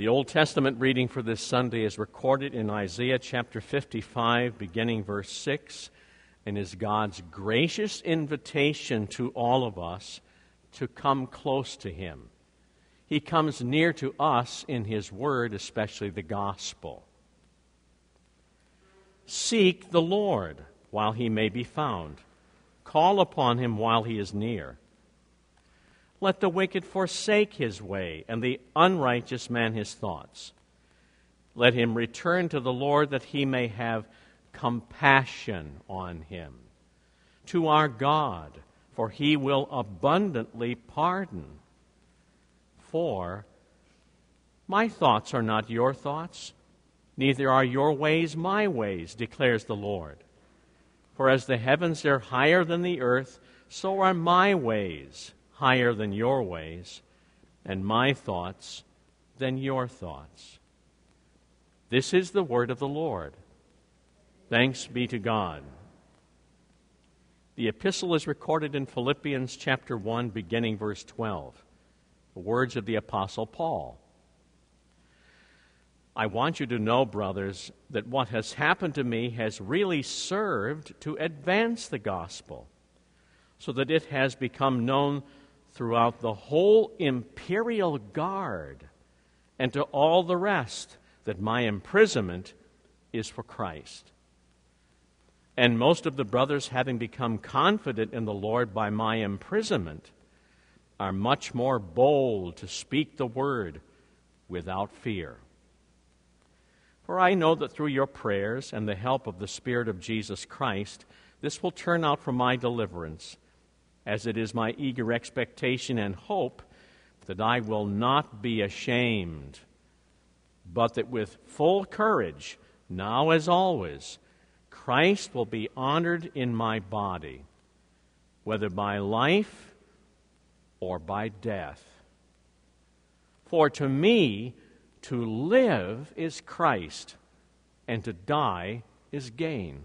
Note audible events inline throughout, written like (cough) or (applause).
The Old Testament reading for this Sunday is recorded in Isaiah chapter 55, beginning verse 6, and is God's gracious invitation to all of us to come close to Him. He comes near to us in His Word, especially the gospel. Seek the Lord while He may be found, call upon Him while He is near. Let the wicked forsake his way, and the unrighteous man his thoughts. Let him return to the Lord that he may have compassion on him. To our God, for he will abundantly pardon. For my thoughts are not your thoughts, neither are your ways my ways, declares the Lord. For as the heavens are higher than the earth, so are my ways higher than your ways, and my thoughts than your thoughts. This is the word of the Lord. Thanks be to God. The epistle is recorded in Philippians chapter 1, beginning verse 12. The words of the Apostle Paul. I want you to know, brothers, that what has happened to me has really served to advance the gospel, so that it has become known throughout the whole imperial guard and to all the rest that my imprisonment is for Christ. And most of the brothers, having become confident in the Lord by my imprisonment, are much more bold to speak the word without fear. For I know that through your prayers and the help of the Spirit of Jesus Christ, this will turn out for my deliverance as it is my eager expectation and hope that I will not be ashamed, but that with full courage, now as always, Christ will be honored in my body, whether by life or by death. For to me, to live is Christ, and to die is gain.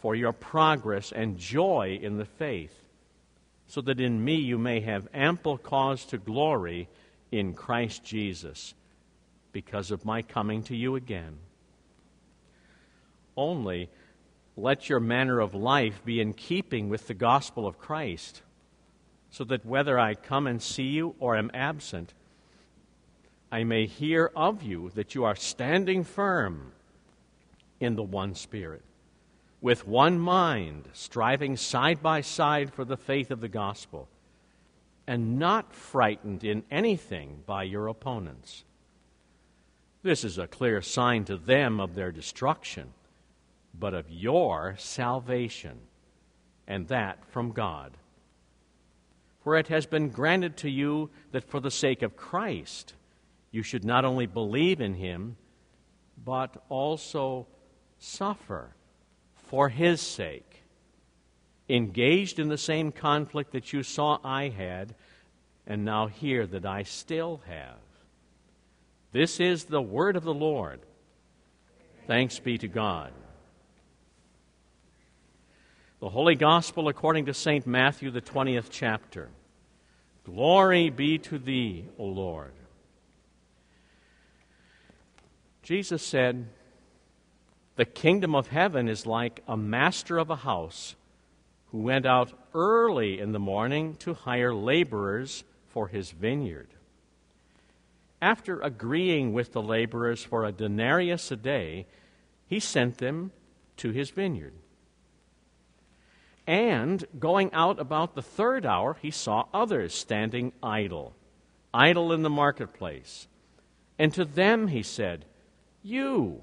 for your progress and joy in the faith, so that in me you may have ample cause to glory in Christ Jesus because of my coming to you again. Only let your manner of life be in keeping with the gospel of Christ, so that whether I come and see you or am absent, I may hear of you that you are standing firm in the one Spirit with one mind, striving side by side for the faith of the gospel, and not frightened in anything by your opponents. This is a clear sign to them of their destruction, but of your salvation, and that from God. For it has been granted to you that for the sake of Christ you should not only believe in him, but also suffer for his sake, engaged in the same conflict that you saw I had, and now hear that I still have. This is the word of the Lord. Thanks be to God. The Holy Gospel according to St. Matthew, the 20th chapter. Glory be to thee, O Lord. Jesus said, the kingdom of heaven is like a master of a house who went out early in the morning to hire laborers for his vineyard. After agreeing with the laborers for a denarius a day, he sent them to his vineyard. And going out about the third hour, he saw others standing idle, idle in the marketplace. And to them he said, You,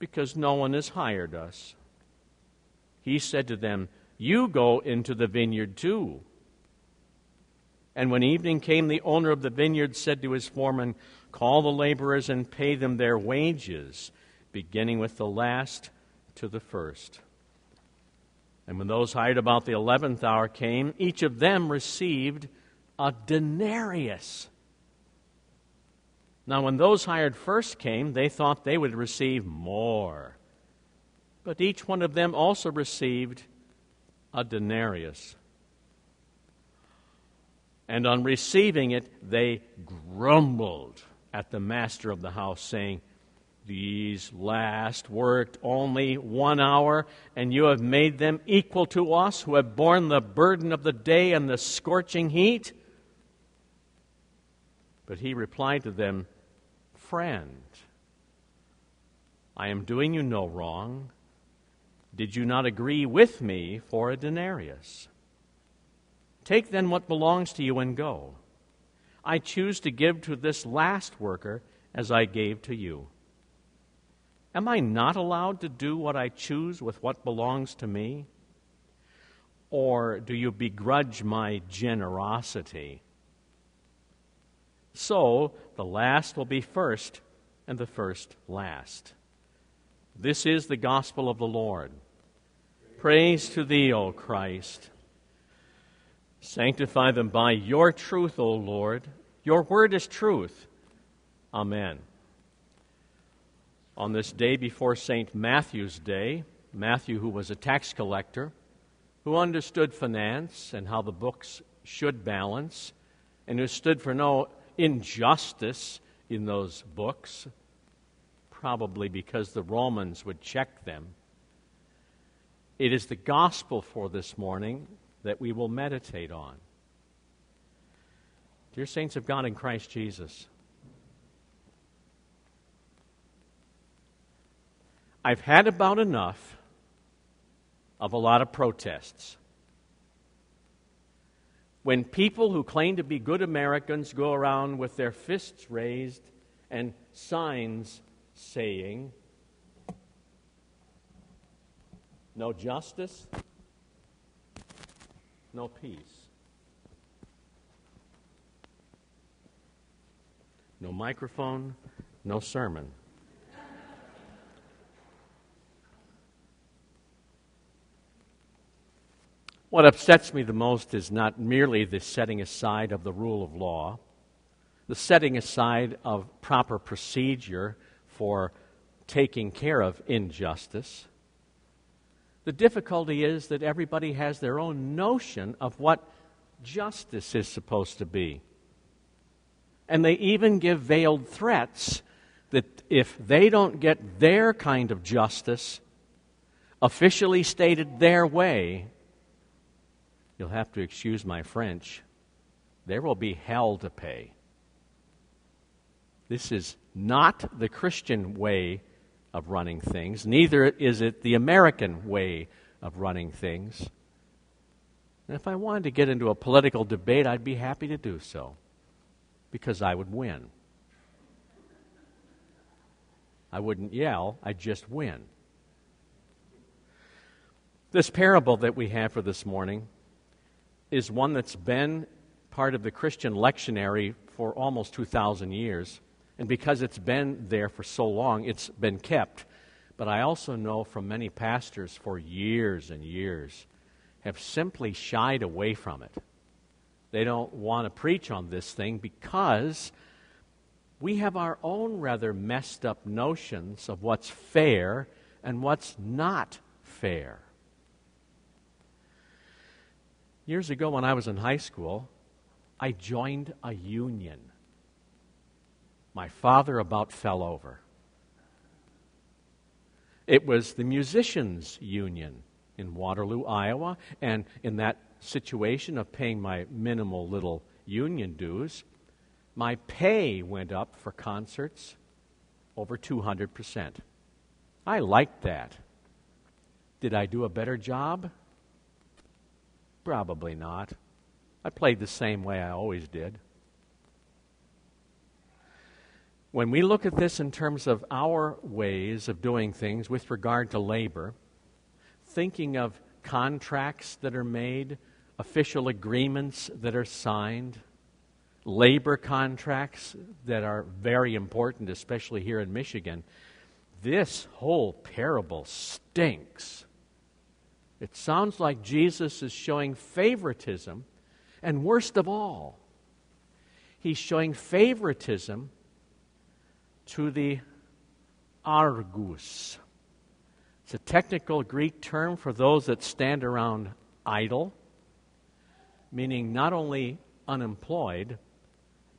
Because no one has hired us. He said to them, You go into the vineyard too. And when evening came, the owner of the vineyard said to his foreman, Call the laborers and pay them their wages, beginning with the last to the first. And when those hired about the eleventh hour came, each of them received a denarius. Now, when those hired first came, they thought they would receive more. But each one of them also received a denarius. And on receiving it, they grumbled at the master of the house, saying, These last worked only one hour, and you have made them equal to us who have borne the burden of the day and the scorching heat? But he replied to them, Friend, I am doing you no wrong. Did you not agree with me for a denarius? Take then what belongs to you and go. I choose to give to this last worker as I gave to you. Am I not allowed to do what I choose with what belongs to me? Or do you begrudge my generosity? So the last will be first, and the first last. This is the gospel of the Lord. Praise to thee, O Christ. Sanctify them by your truth, O Lord. Your word is truth. Amen. On this day before St. Matthew's Day, Matthew, who was a tax collector, who understood finance and how the books should balance, and who stood for no injustice in those books, probably because the Romans would check them. It is the gospel for this morning that we will meditate on. Dear saints of God in Christ Jesus, I've had about enough of a lot of protests. When people who claim to be good Americans go around with their fists raised and signs saying, no justice, no peace. No microphone, no sermon. What upsets me the most is not merely the setting aside of the rule of law, the setting aside of proper procedure for taking care of injustice, the difficulty is that everybody has their own notion of what justice is supposed to be. And they even give veiled threats that if they don't get their kind of justice, officially stated their way, you'll have to excuse my French, there will be hell to pay. This is not the Christian way of running things, neither is it the American way of running things. And if I wanted to get into a political debate, I'd be happy to do so because I would win. I wouldn't yell, I'd just win. This parable that we have for this morning is one that's been part of the Christian lectionary for almost 2,000 years. And because it's been there for so long, it's been kept. But I also know from many pastors for years and years have simply shied away from it. They don't want to preach on this thing because we have our own rather messed up notions of what's fair and what's not fair. Years ago, when I was in high school, I joined a union. My father about fell over. It was the Musicians Union in Waterloo, Iowa, and in that situation of paying my minimal little union dues, My pay went up for concerts over 200%. I liked that. Did I do a better job? Probably not. I played the same way I always did. When we look at this in terms of our ways of doing things with regard to labor, thinking of contracts that are made, official agreements that are signed, labor contracts that are very important, especially here in Michigan, this whole parable stinks. It sounds like Jesus is showing favoritism, and worst of all, he's showing favoritism to the argos. It's a technical Greek term for those that stand around idle, meaning not only unemployed,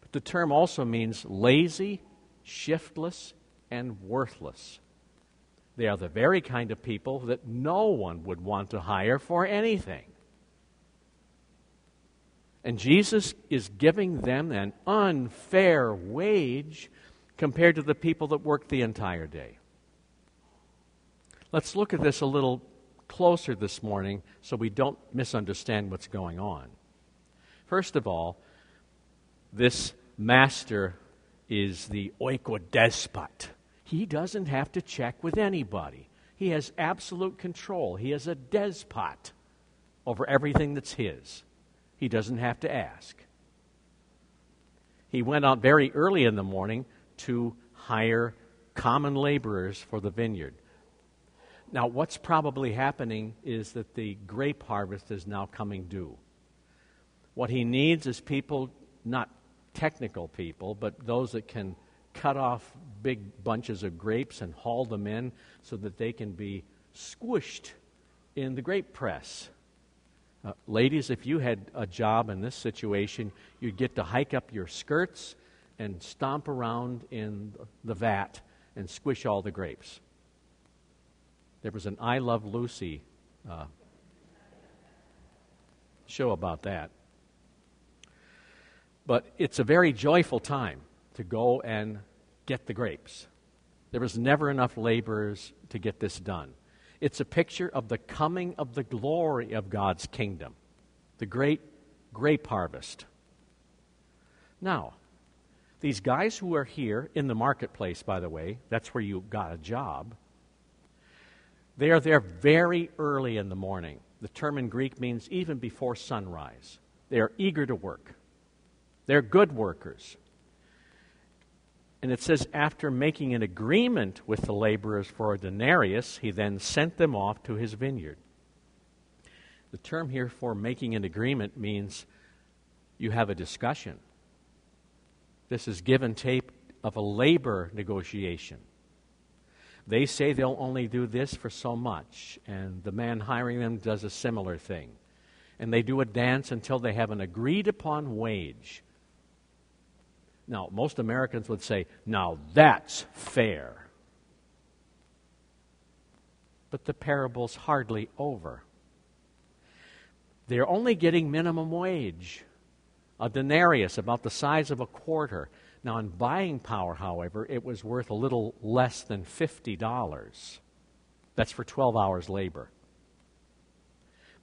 but the term also means lazy, shiftless, and worthless. They are the very kind of people that no one would want to hire for anything. And Jesus is giving them an unfair wage compared to the people that work the entire day. Let's look at this a little closer this morning so we don't misunderstand what's going on. First of all, this master is the oikodespot. He doesn't have to check with anybody. He has absolute control. He is a despot over everything that's his. He doesn't have to ask. He went out very early in the morning to hire common laborers for the vineyard. Now, what's probably happening is that the grape harvest is now coming due. What he needs is people, not technical people, but those that can cut off big bunches of grapes and haul them in so that they can be squished in the grape press. Uh, ladies, if you had a job in this situation, you'd get to hike up your skirts and stomp around in the vat and squish all the grapes. There was an I Love Lucy uh, show about that. But it's a very joyful time to go and get the grapes. There was never enough laborers to get this done. It's a picture of the coming of the glory of God's kingdom, the great grape harvest. Now, these guys who are here in the marketplace, by the way, that's where you got a job, they are there very early in the morning. The term in Greek means even before sunrise. They are eager to work. They're good workers. And it says, after making an agreement with the laborers for a denarius, he then sent them off to his vineyard. The term here for making an agreement means you have a discussion. This is give and take of a labor negotiation. They say they'll only do this for so much, and the man hiring them does a similar thing. And they do a dance until they have an agreed upon wage. Now, most Americans would say, now that's fair. But the parable's hardly over. They're only getting minimum wage, a denarius, about the size of a quarter. Now, in buying power, however, it was worth a little less than $50. That's for 12 hours labor.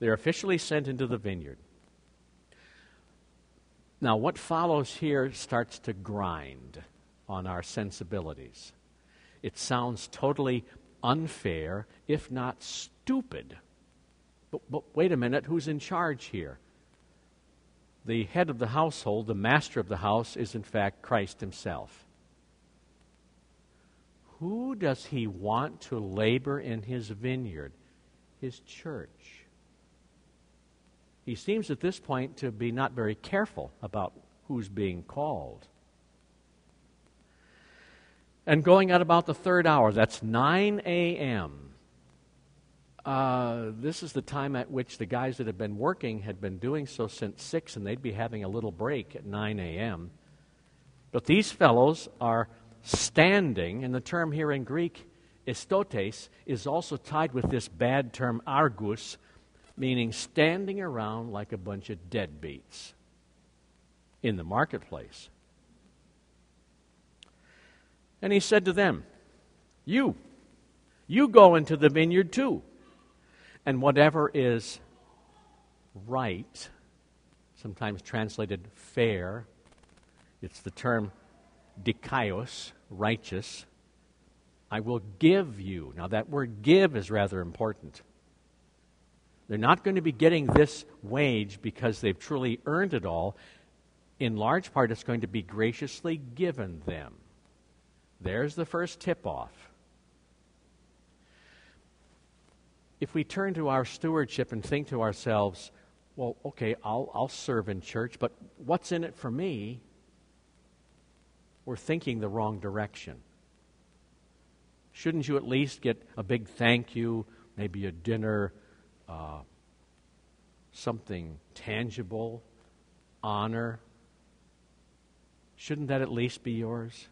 They're officially sent into the vineyard. Now, what follows here starts to grind on our sensibilities. It sounds totally unfair, if not stupid. But, but, wait a minute, who's in charge here? The head of the household, the master of the house, is in fact Christ himself. Who does he want to labor in his vineyard? His church he seems at this point to be not very careful about who's being called. And going at about the third hour, that's 9 a.m. Uh, this is the time at which the guys that have been working had been doing so since 6, and they'd be having a little break at 9 a.m. But these fellows are standing, and the term here in Greek, istotes, is also tied with this bad term argos, meaning standing around like a bunch of deadbeats in the marketplace. And he said to them, You, you go into the vineyard too. And whatever is right, sometimes translated fair, it's the term dikaios, righteous, I will give you. Now, that word give is rather important. They're not going to be getting this wage because they've truly earned it all. In large part, it's going to be graciously given them. There's the first tip off. If we turn to our stewardship and think to ourselves, well, okay, I'll, I'll serve in church, but what's in it for me? We're thinking the wrong direction. Shouldn't you at least get a big thank you, maybe a dinner, uh, something tangible, honor? Shouldn't that at least be yours?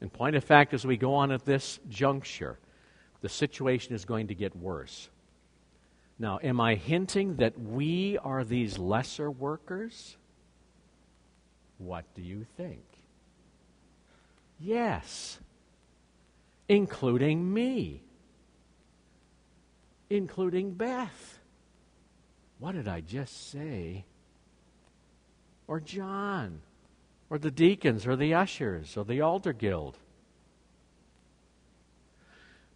In point of fact, as we go on at this juncture, the situation is going to get worse. Now, am I hinting that we are these lesser workers? What do you think? Yes, including me, including Beth. What did I just say? Or John, or the deacons, or the ushers, or the altar guild.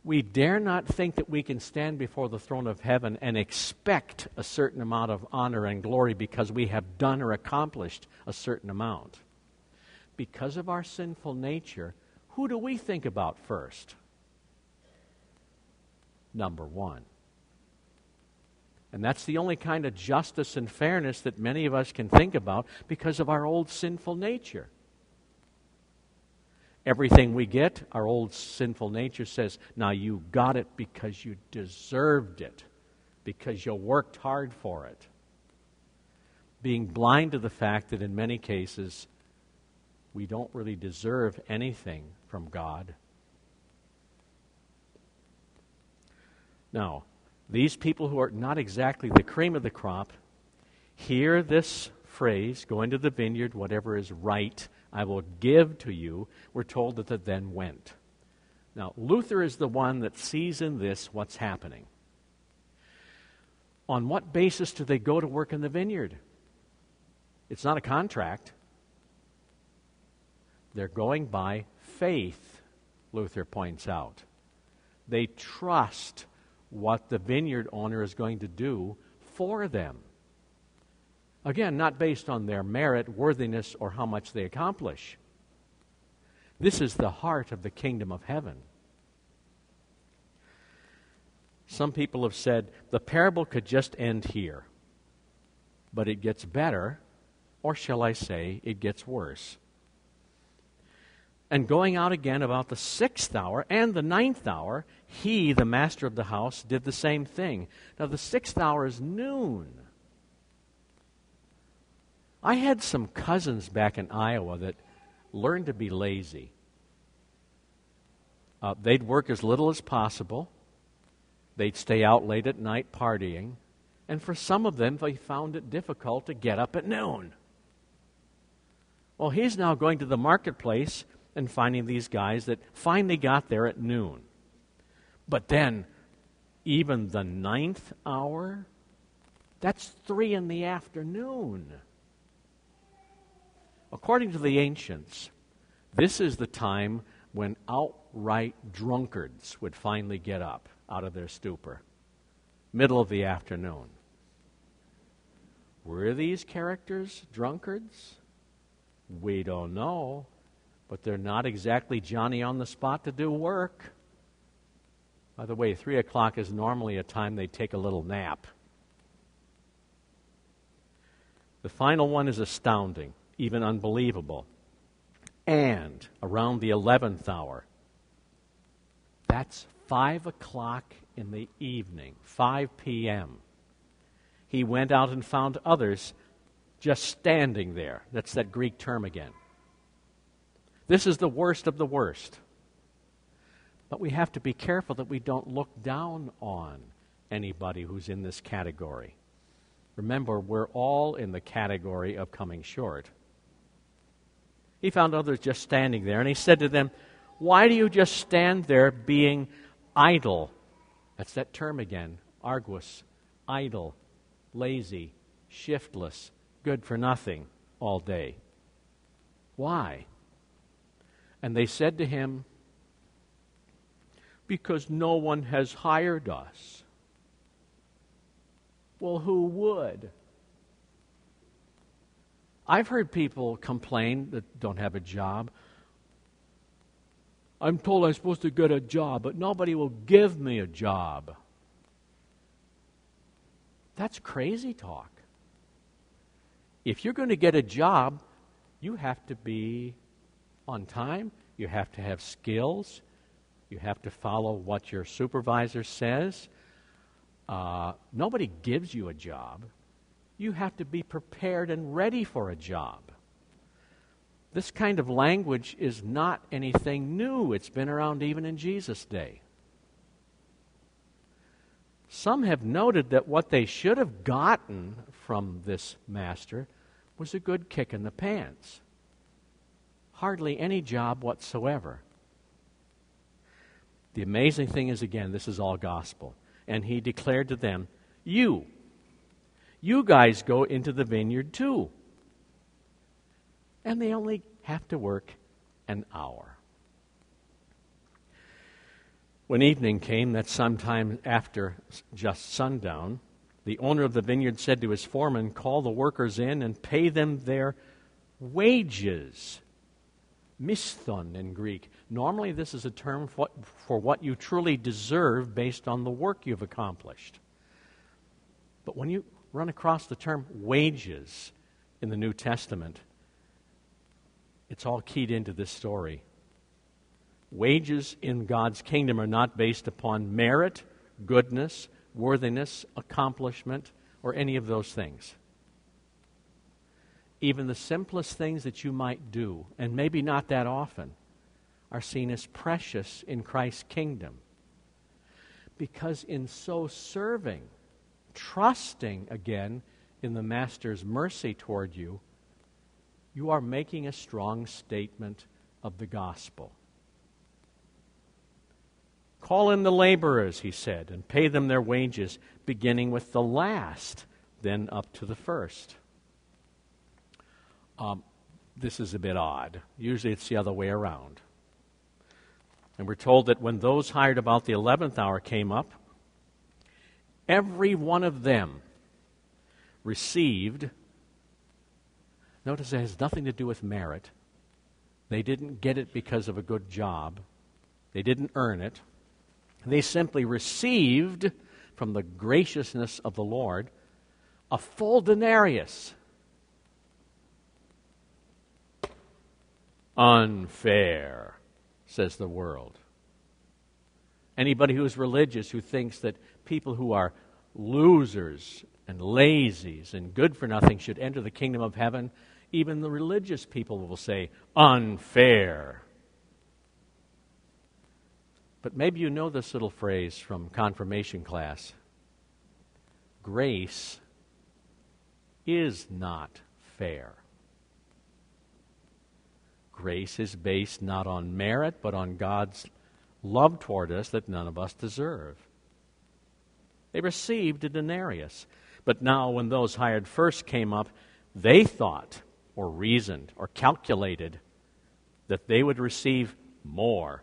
We dare not think that we can stand before the throne of heaven and expect a certain amount of honor and glory because we have done or accomplished a certain amount because of our sinful nature, who do we think about first? Number one. And that's the only kind of justice and fairness that many of us can think about because of our old sinful nature. Everything we get, our old sinful nature says, now you got it because you deserved it, because you worked hard for it. Being blind to the fact that in many cases, we don't really deserve anything from God. Now, these people who are not exactly the cream of the crop hear this phrase go into the vineyard, whatever is right, I will give to you. We're told that they then went. Now, Luther is the one that sees in this what's happening. On what basis do they go to work in the vineyard? It's not a contract. They're going by faith, Luther points out. They trust what the vineyard owner is going to do for them. Again, not based on their merit, worthiness, or how much they accomplish. This is the heart of the kingdom of heaven. Some people have said the parable could just end here, but it gets better, or shall I say, it gets worse and going out again about the sixth hour and the ninth hour, he, the master of the house, did the same thing. Now, the sixth hour is noon. I had some cousins back in Iowa that learned to be lazy. Uh, they'd work as little as possible, they'd stay out late at night partying, and for some of them, they found it difficult to get up at noon. Well, he's now going to the marketplace and finding these guys that finally got there at noon. But then, even the ninth hour, that's three in the afternoon. According to the ancients, this is the time when outright drunkards would finally get up out of their stupor. Middle of the afternoon. Were these characters drunkards? We don't know but they're not exactly Johnny on the spot to do work. By the way, 3 o'clock is normally a time they take a little nap. The final one is astounding, even unbelievable. And around the 11th hour, that's 5 o'clock in the evening, 5 p.m. He went out and found others just standing there. That's that Greek term again. This is the worst of the worst. But we have to be careful that we don't look down on anybody who's in this category. Remember, we're all in the category of coming short. He found others just standing there, and he said to them, Why do you just stand there being idle? That's that term again, argos, idle, lazy, shiftless, good for nothing all day. Why? And they said to him, Because no one has hired us. Well, who would? I've heard people complain that don't have a job. I'm told I'm supposed to get a job, but nobody will give me a job. That's crazy talk. If you're going to get a job, you have to be on time, you have to have skills, you have to follow what your supervisor says. Uh, nobody gives you a job. You have to be prepared and ready for a job. This kind of language is not anything new. It's been around even in Jesus' day. Some have noted that what they should have gotten from this master was a good kick in the pants. Hardly any job whatsoever. The amazing thing is, again, this is all gospel. And he declared to them, You, you guys go into the vineyard too. And they only have to work an hour. When evening came, that sometime after just sundown, the owner of the vineyard said to his foreman, Call the workers in and pay them their wages. Misthon in Greek. Normally, this is a term for, for what you truly deserve based on the work you've accomplished. But when you run across the term wages in the New Testament, it's all keyed into this story. Wages in God's kingdom are not based upon merit, goodness, worthiness, accomplishment, or any of those things. Even the simplest things that you might do, and maybe not that often, are seen as precious in Christ's kingdom. Because in so serving, trusting again in the Master's mercy toward you, you are making a strong statement of the gospel. Call in the laborers, he said, and pay them their wages, beginning with the last, then up to the first. Um, this is a bit odd. Usually it's the other way around. And we're told that when those hired about the 11th hour came up, every one of them received. Notice it has nothing to do with merit. They didn't get it because of a good job, they didn't earn it. They simply received from the graciousness of the Lord a full denarius. Unfair, says the world. Anybody who is religious who thinks that people who are losers and lazies and good for nothing should enter the kingdom of heaven, even the religious people will say, unfair. But maybe you know this little phrase from confirmation class grace is not fair. Grace is based not on merit, but on God's love toward us that none of us deserve. They received a denarius. But now, when those hired first came up, they thought, or reasoned, or calculated that they would receive more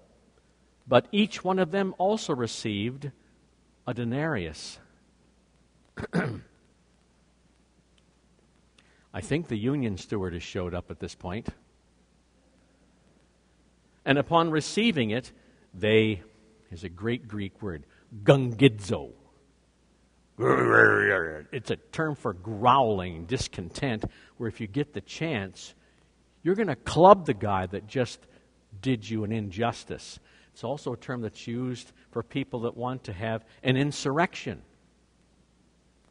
but each one of them also received a denarius. (clears throat) I think the union steward has showed up at this point. And upon receiving it, they, is a great Greek word, gungidzo. It's a term for growling, discontent, where if you get the chance, you're going to club the guy that just did you an injustice. It's also a term that's used for people that want to have an insurrection,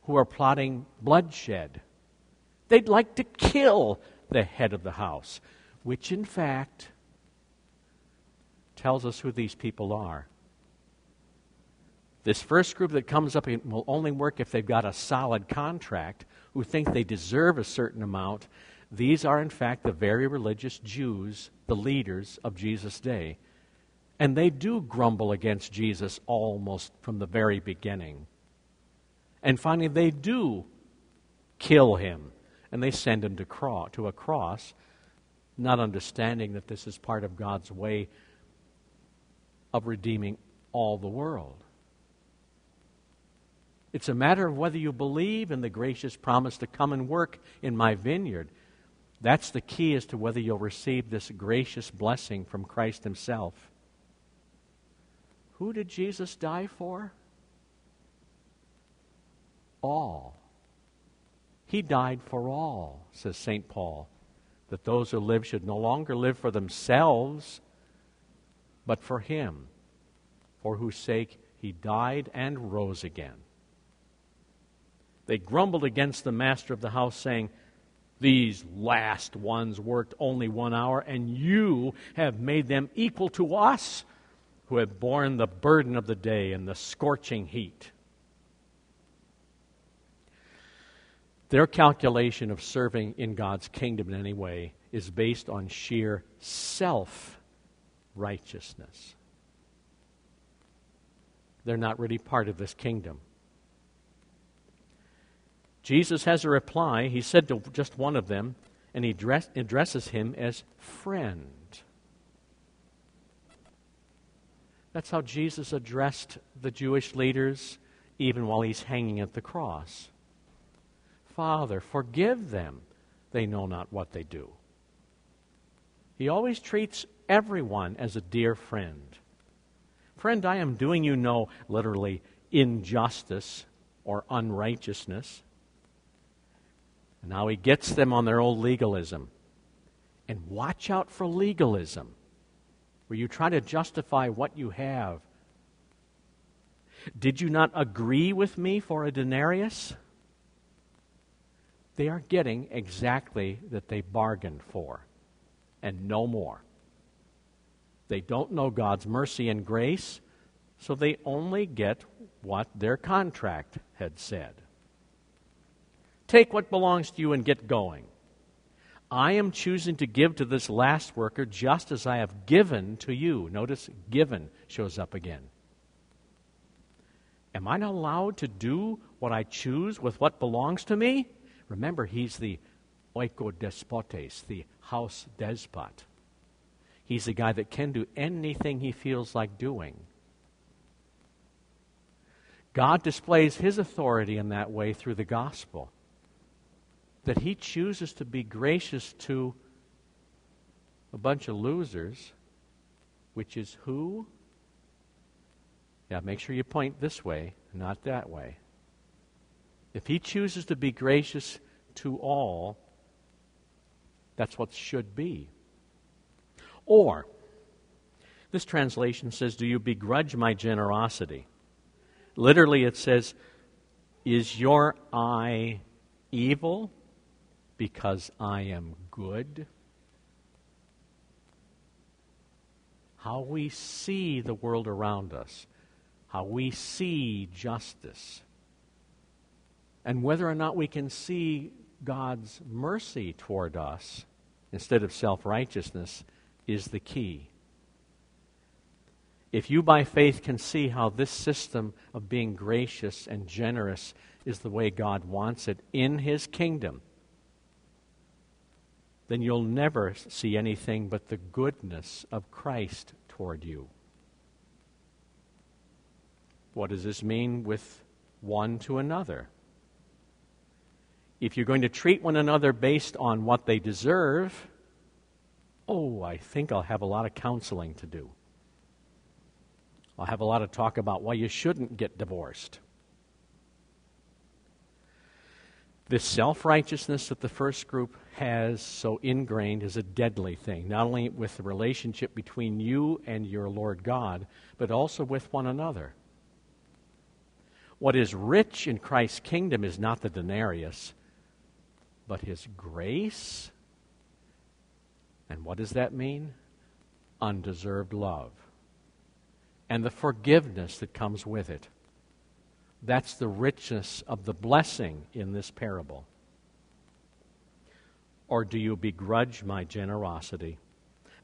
who are plotting bloodshed. They'd like to kill the head of the house, which in fact tells us who these people are. This first group that comes up will only work if they've got a solid contract, who think they deserve a certain amount. these are, in fact, the very religious Jews, the leaders of Jesus' day. And they do grumble against Jesus almost from the very beginning. And finally, they do kill him. And they send him to, cross, to a cross, not understanding that this is part of God's way of redeeming all the world. It's a matter of whether you believe in the gracious promise to come and work in my vineyard. That's the key as to whether you'll receive this gracious blessing from Christ Himself. Who did Jesus die for? All. He died for all, says St. Paul, that those who live should no longer live for themselves, but for Him, for whose sake He died and rose again. They grumbled against the master of the house, saying, These last ones worked only one hour, and you have made them equal to us, who have borne the burden of the day and the scorching heat. Their calculation of serving in God's kingdom in any way is based on sheer self righteousness. They're not really part of this kingdom. Jesus has a reply. He said to just one of them, and he dress, addresses him as friend. That's how Jesus addressed the Jewish leaders even while he's hanging at the cross. Father, forgive them. They know not what they do. He always treats everyone as a dear friend. Friend, I am doing you no literally injustice or unrighteousness. Now he gets them on their old legalism. And watch out for legalism, where you try to justify what you have. Did you not agree with me for a denarius? They are getting exactly that they bargained for, and no more. They don't know God's mercy and grace, so they only get what their contract had said. Take what belongs to you and get going. I am choosing to give to this last worker just as I have given to you. Notice given shows up again. Am I not allowed to do what I choose with what belongs to me? Remember, he's the oikodespotes, the house despot. He's the guy that can do anything he feels like doing. God displays his authority in that way through the gospel that he chooses to be gracious to a bunch of losers, which is who? Yeah, make sure you point this way, not that way. If he chooses to be gracious to all, that's what should be. Or, this translation says, Do you begrudge my generosity? Literally, it says, Is your eye evil? because I am good. How we see the world around us, how we see justice, and whether or not we can see God's mercy toward us instead of self righteousness is the key. If you by faith can see how this system of being gracious and generous is the way God wants it in His kingdom, then you'll never see anything but the goodness of Christ toward you. What does this mean with one to another? If you're going to treat one another based on what they deserve, oh, I think I'll have a lot of counseling to do. I'll have a lot of talk about why you shouldn't get divorced. This self righteousness that the first group has so ingrained is a deadly thing, not only with the relationship between you and your Lord God, but also with one another. What is rich in Christ's kingdom is not the denarius, but his grace. And what does that mean? Undeserved love. And the forgiveness that comes with it. That's the richness of the blessing in this parable. or do you begrudge my generosity?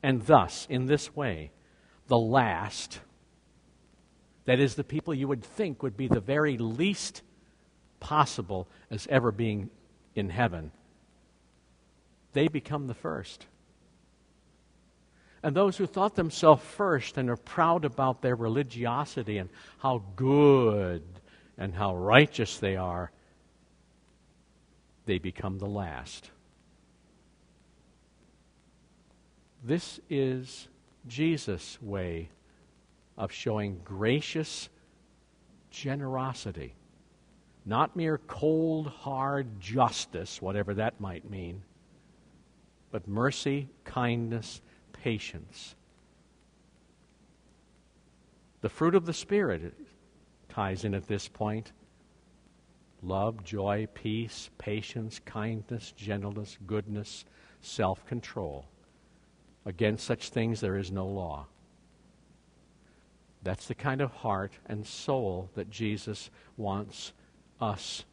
And thus, in this way, the last, that is, the people you would think would be the very least possible as ever being in heaven, they become the first. And those who thought themselves first and are proud about their religiosity and how good and how righteous they are, they become the last. This is Jesus' way of showing gracious generosity. Not mere cold, hard justice, whatever that might mean, but mercy, kindness, patience. The fruit of the Spirit ties in at this point love, joy, peace, patience, kindness, gentleness, goodness, self control. Against such things there is no law. That's the kind of heart and soul that Jesus wants us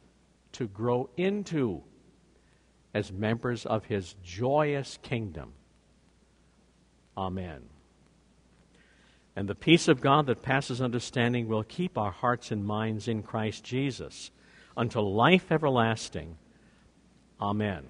to grow into as members of his joyous kingdom. Amen. And the peace of God that passes understanding will keep our hearts and minds in Christ Jesus until life everlasting. Amen.